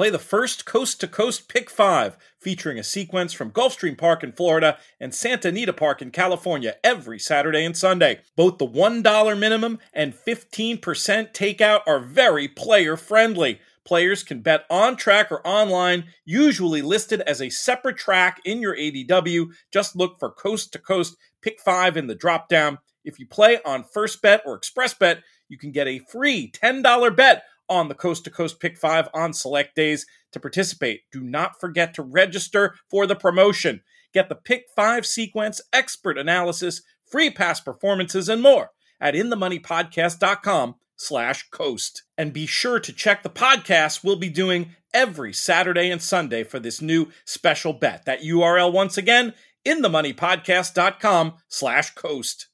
Play the first Coast to Coast Pick 5, featuring a sequence from Gulfstream Park in Florida and Santa Anita Park in California every Saturday and Sunday. Both the $1 minimum and 15% takeout are very player friendly. Players can bet on track or online, usually listed as a separate track in your ADW. Just look for Coast to Coast Pick 5 in the drop down. If you play on First Bet or Express Bet, you can get a free $10 bet on the Coast to Coast Pick 5 on select days to participate. Do not forget to register for the promotion. Get the Pick 5 sequence, expert analysis, free past performances, and more at inthemoneypodcast.com slash coast. And be sure to check the podcast we'll be doing every Saturday and Sunday for this new special bet. That URL once again, inthemoneypodcast.com slash coast.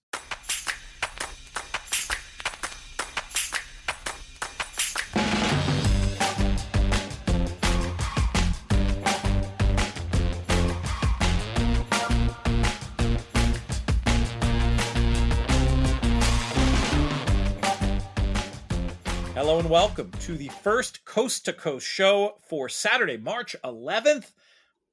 Welcome to the first Coast to Coast show for Saturday, March 11th,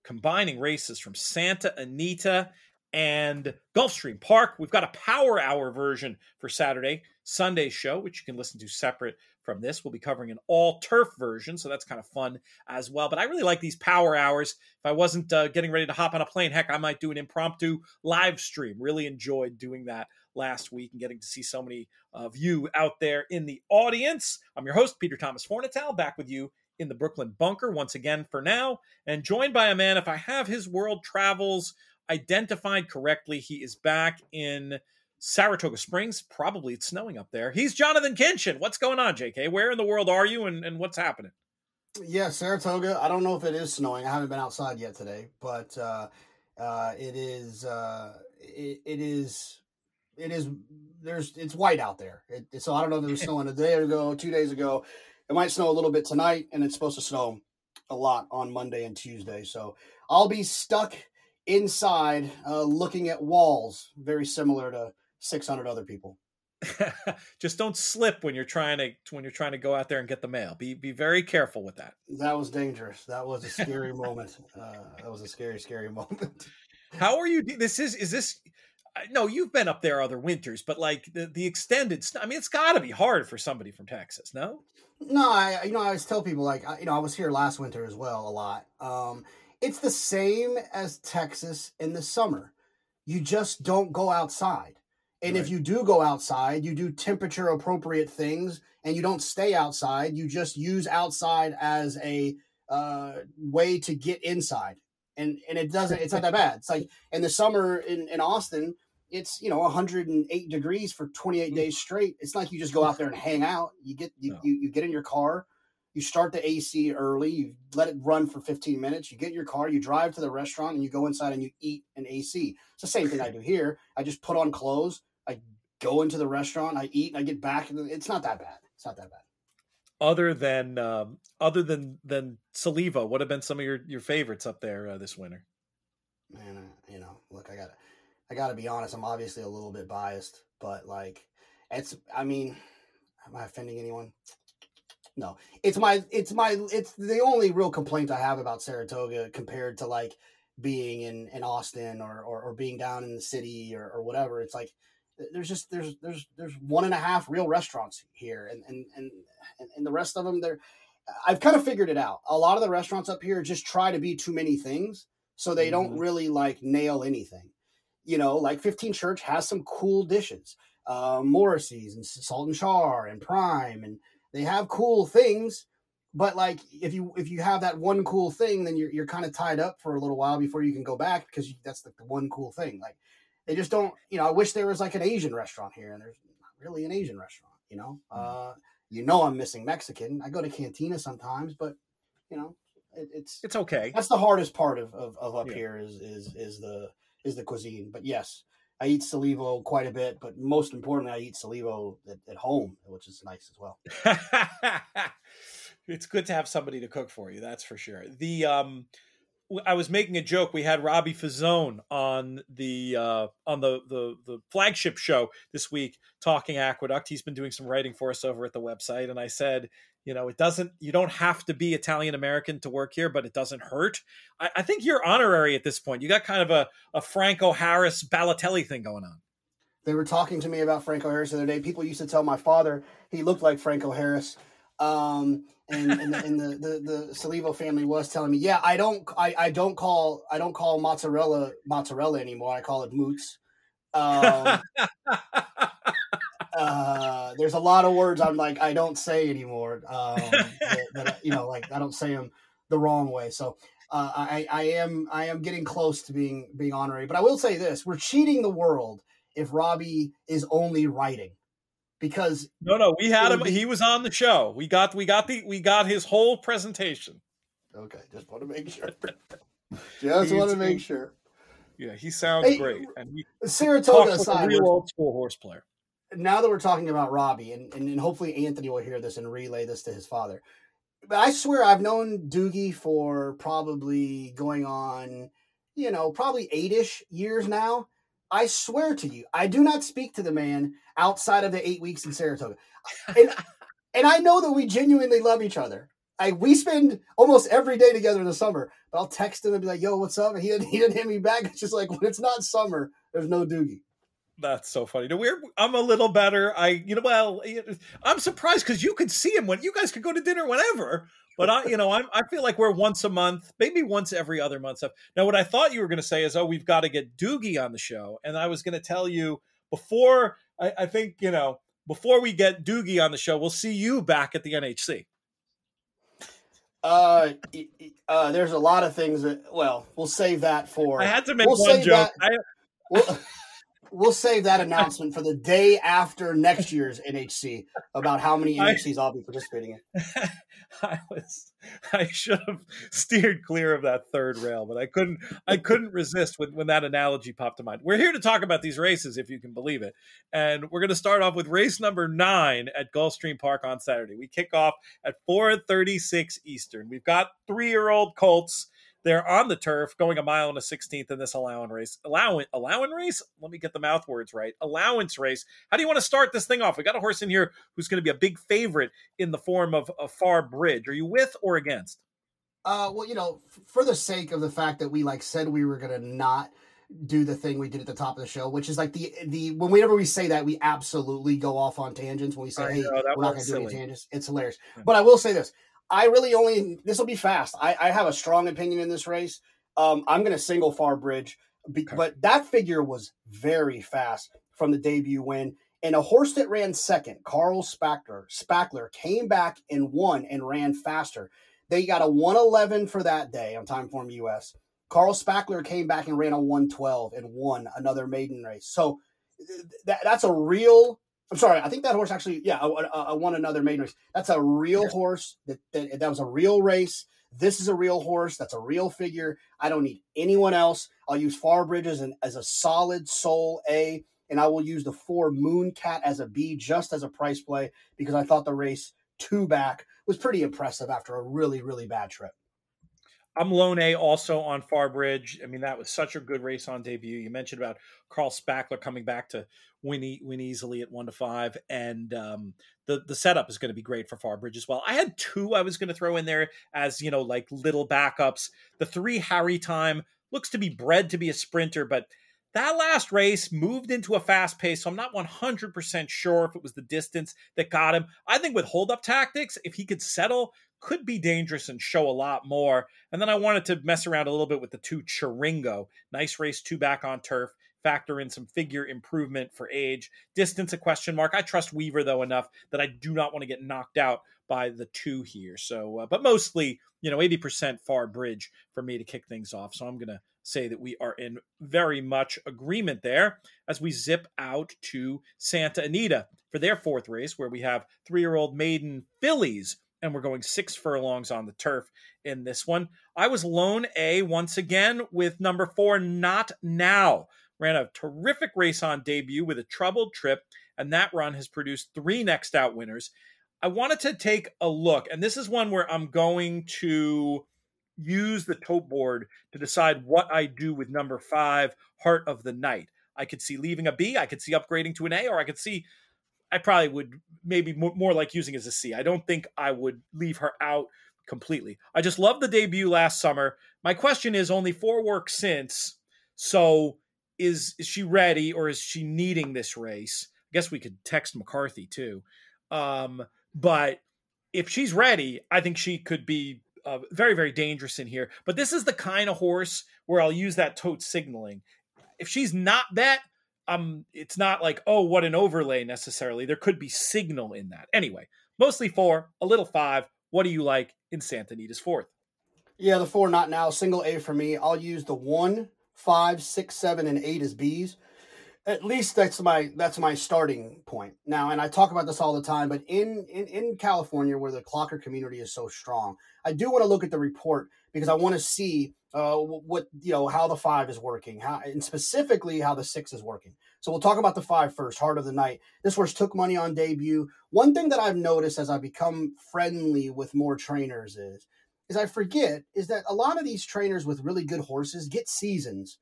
combining races from Santa Anita and Gulfstream Park. We've got a power hour version for Saturday, Sunday's show, which you can listen to separate from this. We'll be covering an all turf version, so that's kind of fun as well. But I really like these power hours. If I wasn't uh, getting ready to hop on a plane, heck, I might do an impromptu live stream. Really enjoyed doing that last week and getting to see so many of you out there in the audience. I'm your host, Peter Thomas Fornatale, back with you in the Brooklyn bunker once again for now, and joined by a man, if I have his world travels identified correctly, he is back in Saratoga Springs. Probably it's snowing up there. He's Jonathan Kinchen. What's going on, JK? Where in the world are you and, and what's happening? Yeah, Saratoga. I don't know if it is snowing. I haven't been outside yet today, but uh, uh, it is. Uh, it, it is it is there's it's white out there. It, so I don't know if it was snowing a day ago, two days ago. It might snow a little bit tonight, and it's supposed to snow a lot on Monday and Tuesday. So I'll be stuck inside, uh, looking at walls, very similar to 600 other people. Just don't slip when you're trying to when you're trying to go out there and get the mail. Be be very careful with that. That was dangerous. That was a scary moment. Uh, that was a scary, scary moment. How are you? This is is this no, you've been up there other winters, but like the, the extended, I mean, it's got to be hard for somebody from Texas, no? No, I you know I always tell people like you know I was here last winter as well a lot. Um, it's the same as Texas in the summer. You just don't go outside, and right. if you do go outside, you do temperature appropriate things, and you don't stay outside. You just use outside as a uh, way to get inside and and it doesn't it's not that bad it's like in the summer in, in austin it's you know 108 degrees for 28 mm. days straight it's like you just go out there and hang out you get you, no. you, you get in your car you start the ac early you let it run for 15 minutes you get in your car you drive to the restaurant and you go inside and you eat an ac it's the same thing i do here i just put on clothes i go into the restaurant i eat and i get back and it's not that bad it's not that bad other than um, other than than Salivo, what have been some of your your favorites up there uh, this winter? Man, you know, look, I gotta I gotta be honest. I'm obviously a little bit biased, but like, it's. I mean, am I offending anyone? No, it's my it's my it's the only real complaint I have about Saratoga compared to like being in in Austin or or, or being down in the city or, or whatever. It's like there's just there's there's there's one and a half real restaurants here and and and and the rest of them they're i've kind of figured it out a lot of the restaurants up here just try to be too many things so they mm-hmm. don't really like nail anything you know like 15 church has some cool dishes uh morrissey's and salt and char and prime and they have cool things but like if you if you have that one cool thing then you're, you're kind of tied up for a little while before you can go back because you, that's the, the one cool thing like they just don't, you know, I wish there was like an Asian restaurant here and there's not really an Asian restaurant, you know. Mm. Uh, you know I'm missing Mexican. I go to Cantina sometimes, but you know, it, it's it's okay. That's the hardest part of, of, of up yeah. here is is is the is the cuisine. But yes, I eat Salivo quite a bit, but most importantly, I eat Salivo at, at home, which is nice as well. it's good to have somebody to cook for you, that's for sure. The um I was making a joke. We had Robbie Fazone on the uh, on the, the the flagship show this week talking Aqueduct. He's been doing some writing for us over at the website, and I said, you know, it doesn't. You don't have to be Italian American to work here, but it doesn't hurt. I, I, think you're honorary at this point. You got kind of a, a Franco Harris Balotelli thing going on. They were talking to me about Franco Harris the other day. People used to tell my father he looked like Franco Harris. Um, and, and, the, and the, the, the Salivo family was telling me, yeah, I don't, I, I don't call, I don't call mozzarella mozzarella anymore. I call it moots. Um, uh, there's a lot of words I'm like I don't say anymore. Um, that, that, you know, like I don't say them the wrong way. So uh, I, I am I am getting close to being being honorary. But I will say this: we're cheating the world if Robbie is only writing because no no we had him be, he was on the show. We got we got the we got his whole presentation. Okay just want to make sure. Just want to make sure. Yeah he sounds hey, great and he saratoga aside, a real old school horse player. Now that we're talking about robbie and, and, and hopefully anthony will hear this and relay this to his father but i swear i've known doogie for probably going on you know probably eight-ish years now I swear to you, I do not speak to the man outside of the eight weeks in Saratoga. And, and I know that we genuinely love each other. I, we spend almost every day together in the summer, but I'll text him and be like, yo, what's up? And he didn't, he didn't hit me back. It's just like, when it's not summer, there's no Doogie. That's so funny. We're I'm a little better. I you know well I'm surprised because you could see him when you guys could go to dinner whenever. But I, you know, I'm, I feel like we're once a month, maybe once every other month stuff. Now, what I thought you were going to say is, oh, we've got to get Doogie on the show, and I was going to tell you before. I, I think you know before we get Doogie on the show, we'll see you back at the NHC. Uh, uh, there's a lot of things that. Well, we'll save that for. I had to make we'll one joke. That, I, we'll, we'll save that announcement for the day after next year's NHC about how many NHCs I, will be participating in. I was I should have steered clear of that third rail, but I couldn't I couldn't resist when, when that analogy popped to mind. We're here to talk about these races, if you can believe it. And we're gonna start off with race number nine at Gulfstream Park on Saturday. We kick off at 436 Eastern. We've got three-year-old Colts they're on the turf going a mile and a 16th in this allowance race. Allowance, allowance race? Let me get the mouth words right. Allowance race. How do you want to start this thing off? We got a horse in here who's going to be a big favorite in the form of a Far Bridge. Are you with or against? Uh, well, you know, for the sake of the fact that we like said we were going to not do the thing we did at the top of the show, which is like the the whenever we say that we absolutely go off on tangents when we say, "Hey, we're not going to do any tangents." It's hilarious. Yeah. But I will say this: I really only this will be fast. I, I have a strong opinion in this race. Um, I'm going to single Far Bridge, be, okay. but that figure was very fast from the debut win. And a horse that ran second, Carl Spackler, Spackler came back and won and ran faster. They got a 111 for that day on Timeform US. Carl Spackler came back and ran a 112 and won another maiden race. So that, that's a real I'm sorry. I think that horse actually, yeah, I, I, I won another maiden race. That's a real horse. That, that that was a real race. This is a real horse. That's a real figure. I don't need anyone else. I'll use Far Bridge as an as a solid soul A, and I will use the four Mooncat as a B, just as a price play because I thought the race two back was pretty impressive after a really really bad trip. I'm Lone A also on Far Bridge. I mean, that was such a good race on debut. You mentioned about Carl Spackler coming back to win, win easily at one to five, and um, the the setup is going to be great for Far Bridge as well. I had two I was going to throw in there as you know like little backups. The three Harry time looks to be bred to be a sprinter, but that last race moved into a fast pace, so I'm not 100% sure if it was the distance that got him. I think with hold up tactics, if he could settle, could be dangerous and show a lot more. And then I wanted to mess around a little bit with the two Chiringo. Nice race, two back on turf. Factor in some figure improvement for age. Distance, a question mark. I trust Weaver, though, enough that I do not want to get knocked out by the two here. So, uh, but mostly, you know, 80% far bridge for me to kick things off. So I'm going to say that we are in very much agreement there as we zip out to Santa Anita for their fourth race, where we have three year old maiden fillies and we're going six furlongs on the turf in this one. I was lone A once again with number four, Not Now. Ran a terrific race on debut with a troubled trip, and that run has produced three next out winners. I wanted to take a look, and this is one where I'm going to use the tote board to decide what I do with number five, Heart of the Night. I could see leaving a B, I could see upgrading to an A, or I could see I probably would maybe more, more like using as a C. I don't think I would leave her out completely. I just love the debut last summer. My question is only four works since. So is is she ready or is she needing this race? I guess we could text McCarthy too. Um, but if she's ready, I think she could be uh, very very dangerous in here. But this is the kind of horse where I'll use that tote signaling. If she's not that, um, it's not like oh what an overlay necessarily. There could be signal in that. Anyway, mostly four, a little five. What do you like in Santa Anita's fourth? Yeah, the four not now. Single A for me. I'll use the one, five, six, seven, and eight as B's. At least that's my that's my starting point now. And I talk about this all the time, but in in, in California, where the clocker community is so strong, I do want to look at the report because I want to see uh, what you know how the five is working, how and specifically how the six is working. So we'll talk about the five first. Heart of the night. This horse took money on debut. One thing that I've noticed as I become friendly with more trainers is is I forget is that a lot of these trainers with really good horses get seasons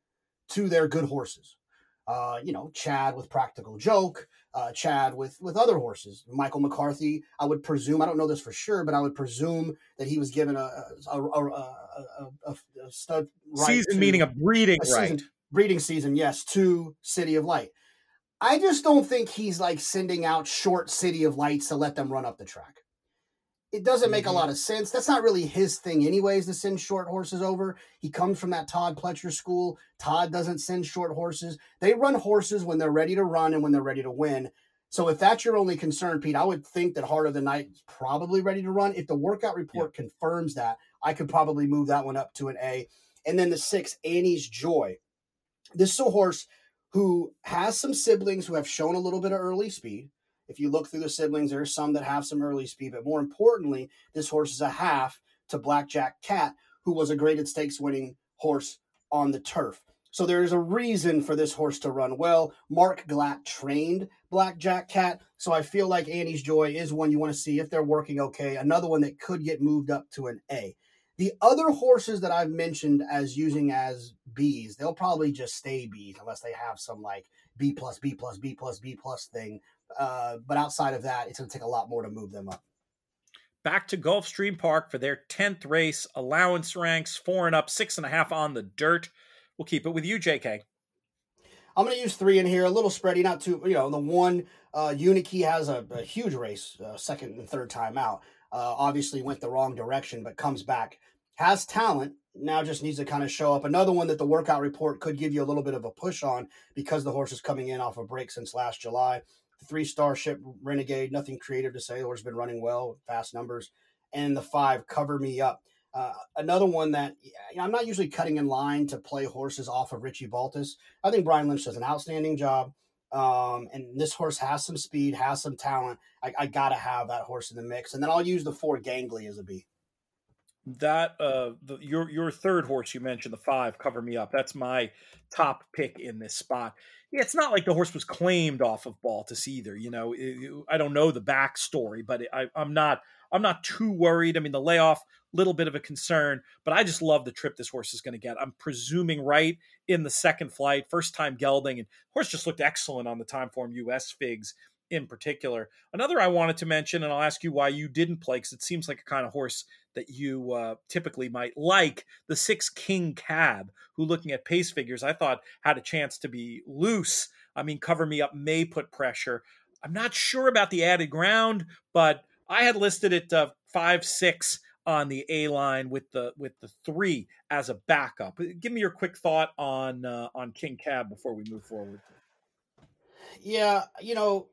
to their good horses. Uh, you know, Chad with Practical Joke, uh, Chad with with other horses. Michael McCarthy, I would presume, I don't know this for sure, but I would presume that he was given a a, a, a, a stud right season, to, meaning a breeding right. Season, breeding season, yes, to City of Light. I just don't think he's like sending out short City of Lights to let them run up the track. It doesn't make mm-hmm. a lot of sense. That's not really his thing, anyways, to send short horses over. He comes from that Todd Pletcher school. Todd doesn't send short horses. They run horses when they're ready to run and when they're ready to win. So if that's your only concern, Pete, I would think that Heart of the Night is probably ready to run. If the workout report yeah. confirms that, I could probably move that one up to an A. And then the six, Annie's Joy. This is a horse who has some siblings who have shown a little bit of early speed. If you look through the siblings, there are some that have some early speed, but more importantly, this horse is a half to Blackjack Cat, who was a graded stakes winning horse on the turf. So there's a reason for this horse to run well. Mark Glatt trained Blackjack Cat, so I feel like Annie's Joy is one you want to see if they're working okay. Another one that could get moved up to an A. The other horses that I've mentioned as using as Bs, they'll probably just stay Bs unless they have some like B plus, B plus, B plus, B plus thing. Uh, but outside of that, it's going to take a lot more to move them up. Back to Gulfstream Park for their 10th race. Allowance ranks four and up, six and a half on the dirt. We'll keep it with you, JK. I'm going to use three in here, a little spready, not too, you know, the one uh, Unikey has a, a huge race, uh, second and third time out. Uh, obviously went the wrong direction, but comes back, has talent. Now just needs to kind of show up. Another one that the workout report could give you a little bit of a push on because the horse is coming in off a break since last July. Three star ship Renegade, nothing creative to say. Horse has been running well, fast numbers. And the five, Cover Me Up. Uh, another one that you know, I'm not usually cutting in line to play horses off of Richie Baltas. I think Brian Lynch does an outstanding job. Um, and this horse has some speed, has some talent. I, I got to have that horse in the mix. And then I'll use the four Gangly as a B. That uh, the, your your third horse you mentioned, the five, cover me up. That's my top pick in this spot. It's not like the horse was claimed off of Baltas either. You know, it, I don't know the backstory, but I, I'm not I'm not too worried. I mean, the layoff little bit of a concern, but I just love the trip this horse is going to get. I'm presuming right in the second flight, first time gelding, and horse just looked excellent on the time form US figs in particular. Another I wanted to mention, and I'll ask you why you didn't play, because it seems like a kind of horse that you uh, typically might like. The six King Cab, who looking at pace figures, I thought had a chance to be loose. I mean, cover me up may put pressure. I'm not sure about the added ground, but I had listed it uh, five six on the A line with the with the three as a backup. Give me your quick thought on uh, on King Cab before we move forward. Yeah, you know,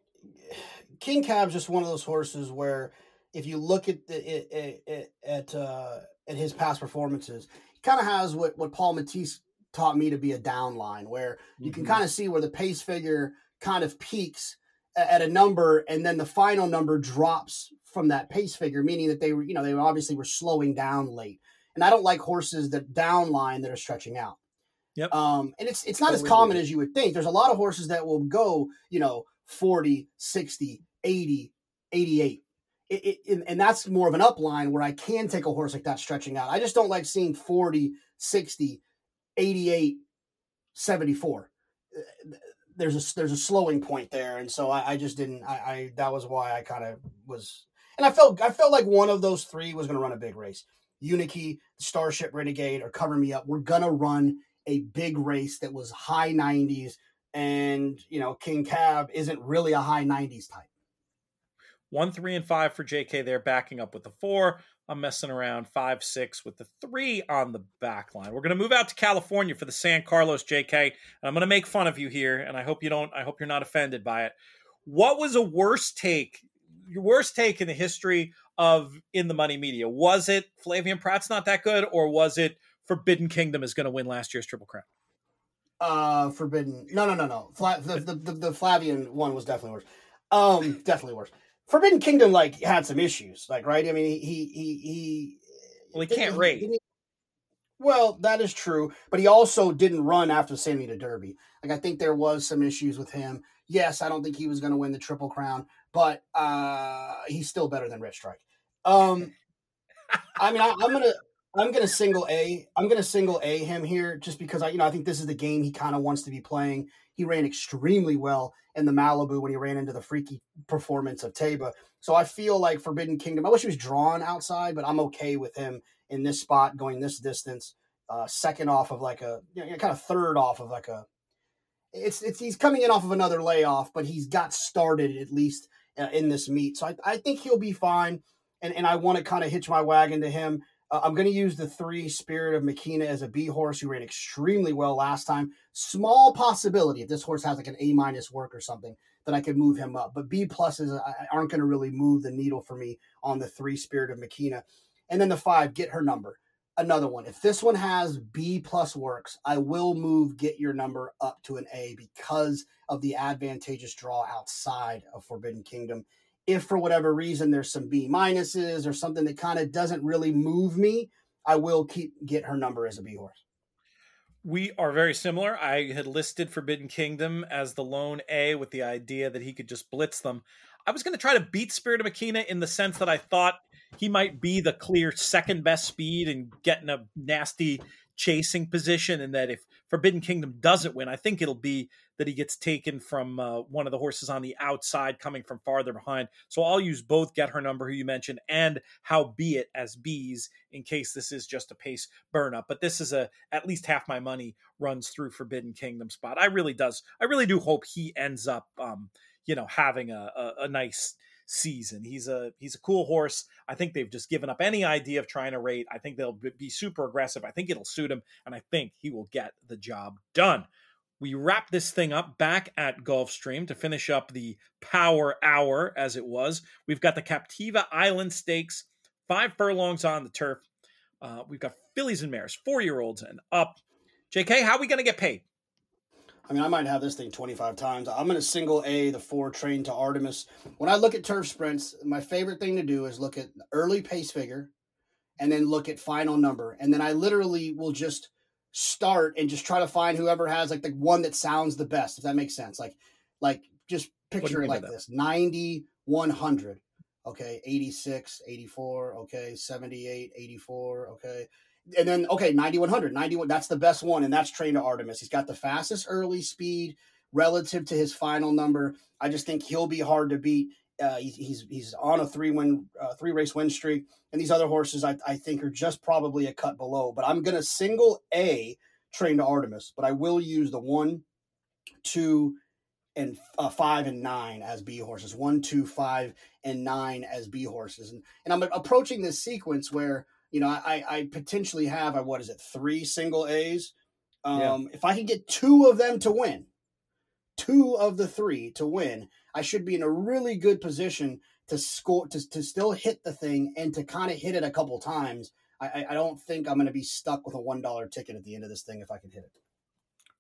King Cab's just one of those horses where if you look at the, at uh, at his past performances, he kind of has what what Paul Matties taught me to be a down line, where you mm-hmm. can kind of see where the pace figure kind of peaks at a number, and then the final number drops from that pace figure, meaning that they were, you know, they obviously were slowing down late. And I don't like horses that down line that are stretching out. Yep. Um, and it's it's not totally as common as you would think. There's a lot of horses that will go, you know, 40, 60, 80, 88. It, it, and that's more of an upline where I can take a horse like that stretching out. I just don't like seeing 40, 60, 88, 74 there's a there's a slowing point there, and so I, I just didn't. I, I that was why I kind of was, and I felt I felt like one of those three was going to run a big race. Uniki, Starship Renegade, or Cover Me Up. We're gonna run a big race that was high 90s, and you know King Cab isn't really a high 90s type. One, three, and five for JK there, backing up with the four. I'm messing around five, six with the three on the back line. We're going to move out to California for the San Carlos JK. And I'm going to make fun of you here, and I hope you don't. I hope you're not offended by it. What was a worst take? Your worst take in the history of in the money media was it Flavien Prat's not that good, or was it Forbidden Kingdom is going to win last year's Triple Crown? Uh, Forbidden. No, no, no, no. Fla- the, the, the the Flavien one was definitely worse. Um, definitely worse. Forbidden Kingdom like had some issues, like right. I mean, he he he. Well, he can't he, rate. He, well, that is true, but he also didn't run after the Santa Anita Derby. Like I think there was some issues with him. Yes, I don't think he was going to win the Triple Crown, but uh, he's still better than red Strike. Um, I mean, I, I'm gonna I'm gonna single A. I'm gonna single A him here just because I, you know, I think this is the game he kind of wants to be playing. He ran extremely well in the Malibu when he ran into the freaky performance of Taiba. So I feel like Forbidden Kingdom. I wish he was drawn outside, but I'm okay with him in this spot going this distance. Uh, second off of like a, you know, kind of third off of like a. It's it's he's coming in off of another layoff, but he's got started at least uh, in this meet. So I, I think he'll be fine. And and I want to kind of hitch my wagon to him. Uh, I'm going to use the three Spirit of Makina as a B horse who ran extremely well last time. Small possibility if this horse has like an A minus work or something that I could move him up, but B pluses aren't going to really move the needle for me on the three Spirit of Makina. And then the five, get her number. Another one. If this one has B plus works, I will move get your number up to an A because of the advantageous draw outside of Forbidden Kingdom if for whatever reason there's some B minuses or something that kind of doesn't really move me, I will keep get her number as a B horse. We are very similar. I had listed Forbidden Kingdom as the lone A with the idea that he could just blitz them. I was going to try to beat Spirit of Makina in the sense that I thought he might be the clear second best speed and get in a nasty chasing position, and that if Forbidden Kingdom doesn't win, I think it'll be that he gets taken from uh, one of the horses on the outside coming from farther behind. So I'll use both Get Her Number, who you mentioned, and How Be It as Bees in case this is just a pace burn up. But this is a at least half my money runs through Forbidden Kingdom spot. I really does. I really do hope he ends up, um, you know, having a, a, a nice season. He's a he's a cool horse. I think they've just given up any idea of trying to rate. I think they'll be super aggressive. I think it'll suit him, and I think he will get the job done. We wrap this thing up back at Gulfstream to finish up the power hour, as it was. We've got the Captiva Island Stakes, five furlongs on the turf. Uh, we've got fillies and mares, four year olds and up. JK, how are we going to get paid? I mean, I might have this thing 25 times. I'm going to single A the four train to Artemis. When I look at turf sprints, my favorite thing to do is look at the early pace figure and then look at final number. And then I literally will just start and just try to find whoever has like the one that sounds the best, if that makes sense. Like, like just picture it like this 90, 100. Okay. 86, 84. Okay. 78, 84. Okay and then okay 9100 91 that's the best one and that's trained to artemis he's got the fastest early speed relative to his final number i just think he'll be hard to beat uh, he's he's on a three win uh, three race win streak and these other horses I, I think are just probably a cut below but i'm gonna single a train to artemis but i will use the one two and uh, five and nine as B horses, one, two, five, and nine as B horses, and and I'm approaching this sequence where you know, I, I potentially have, I, what is it, three single A's. Um, yeah. If I can get two of them to win, two of the three to win, I should be in a really good position to score, to, to still hit the thing and to kind of hit it a couple times. I, I don't think I'm going to be stuck with a $1 ticket at the end of this thing if I can hit it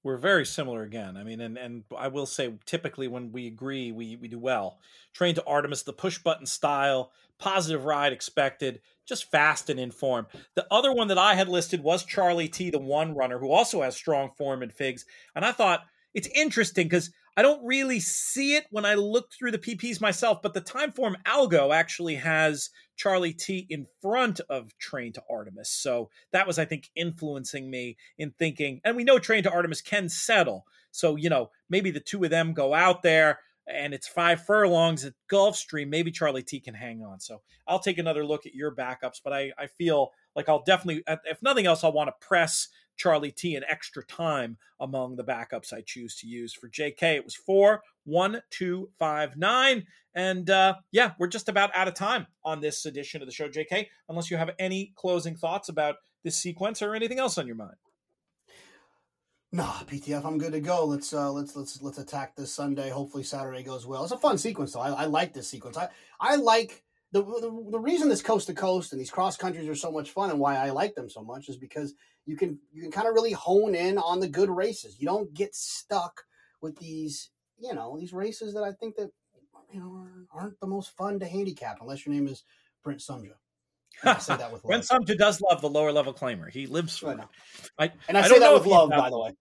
we're very similar again. I mean, and and I will say, typically when we agree, we we do well. Train to Artemis, the push button style, positive ride expected, just fast and in form. The other one that I had listed was Charlie T, the one runner, who also has strong form in figs. And I thought it's interesting because I don't really see it when I look through the PPs myself, but the Timeform algo actually has Charlie T in front of Train to Artemis. So that was, I think, influencing me in thinking, and we know Train to Artemis can settle. So, you know, maybe the two of them go out there and it's five furlongs at Gulfstream. Maybe Charlie T can hang on. So I'll take another look at your backups, but I, I feel like I'll definitely, if nothing else, I'll want to press Charlie T an extra time among the backups I choose to use. For JK, it was four, one, two, five, nine. And uh, yeah, we're just about out of time on this edition of the show, JK, unless you have any closing thoughts about this sequence or anything else on your mind. Nah, PTF, I'm good to go. Let's uh let's let's let's attack this Sunday. Hopefully Saturday goes well. It's a fun sequence though. I, I like this sequence. I I like the, the, the reason this coast to coast and these cross countries are so much fun and why I like them so much is because you can you can kind of really hone in on the good races. You don't get stuck with these you know these races that I think that you know aren't the most fun to handicap unless your name is Brent Sumja. I say that with love. Brent Sumja does love the lower level claimer. He lives for it. I, and I, I say that with love, by the way.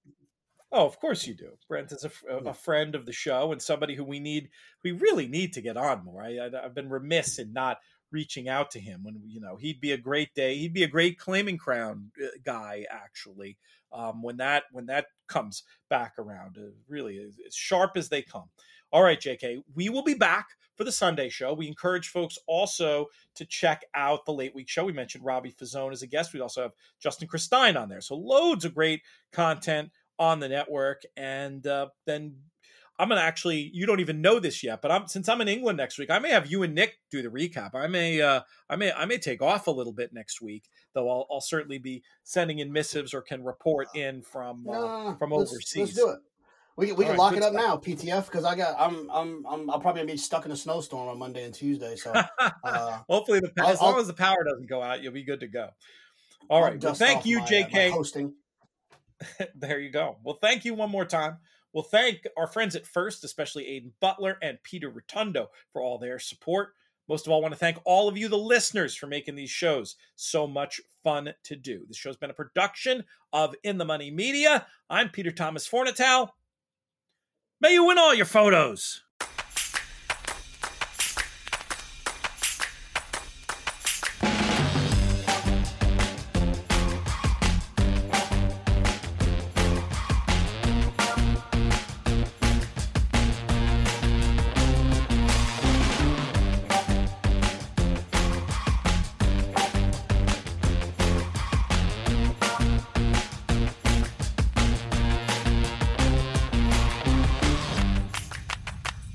Oh, of course you do. Brent is a, a, friend of the show and somebody who we need, we really need to get on more. I, have been remiss in not reaching out to him when you know he'd be a great day. He'd be a great claiming crown uh, guy actually. Um, when that when that comes back around, uh, really as sharp as they come. All right, JK, we will be back for the Sunday show. We encourage folks also to check out the late week show. We mentioned Robbie Fazone as a guest. We also have Justin Christine on there. So loads of great content on the network. And uh, then I'm gonna actually you don't even know this yet, but I'm since I'm in England next week, I may have you and Nick do the recap. I may uh I may I may take off a little bit next week, though I'll I'll certainly be sending in missives or can report in from uh, from let's, overseas. Let's do it. We, we can right, lock it up stuff. now, PTF, because I got I'm I'm I'm I'll probably be stuck in a snowstorm on Monday and Tuesday. So uh, hopefully, the, as long I'll, as the power doesn't go out, you'll be good to go. All right. Well, thank you, my, JK. Uh, hosting. there you go. Well, thank you one more time. We'll thank our friends at First, especially Aidan Butler and Peter Rotondo, for all their support. Most of all, I want to thank all of you, the listeners, for making these shows so much fun to do. This show's been a production of In the Money Media. I'm Peter Thomas Fornatale. May you win all your photos.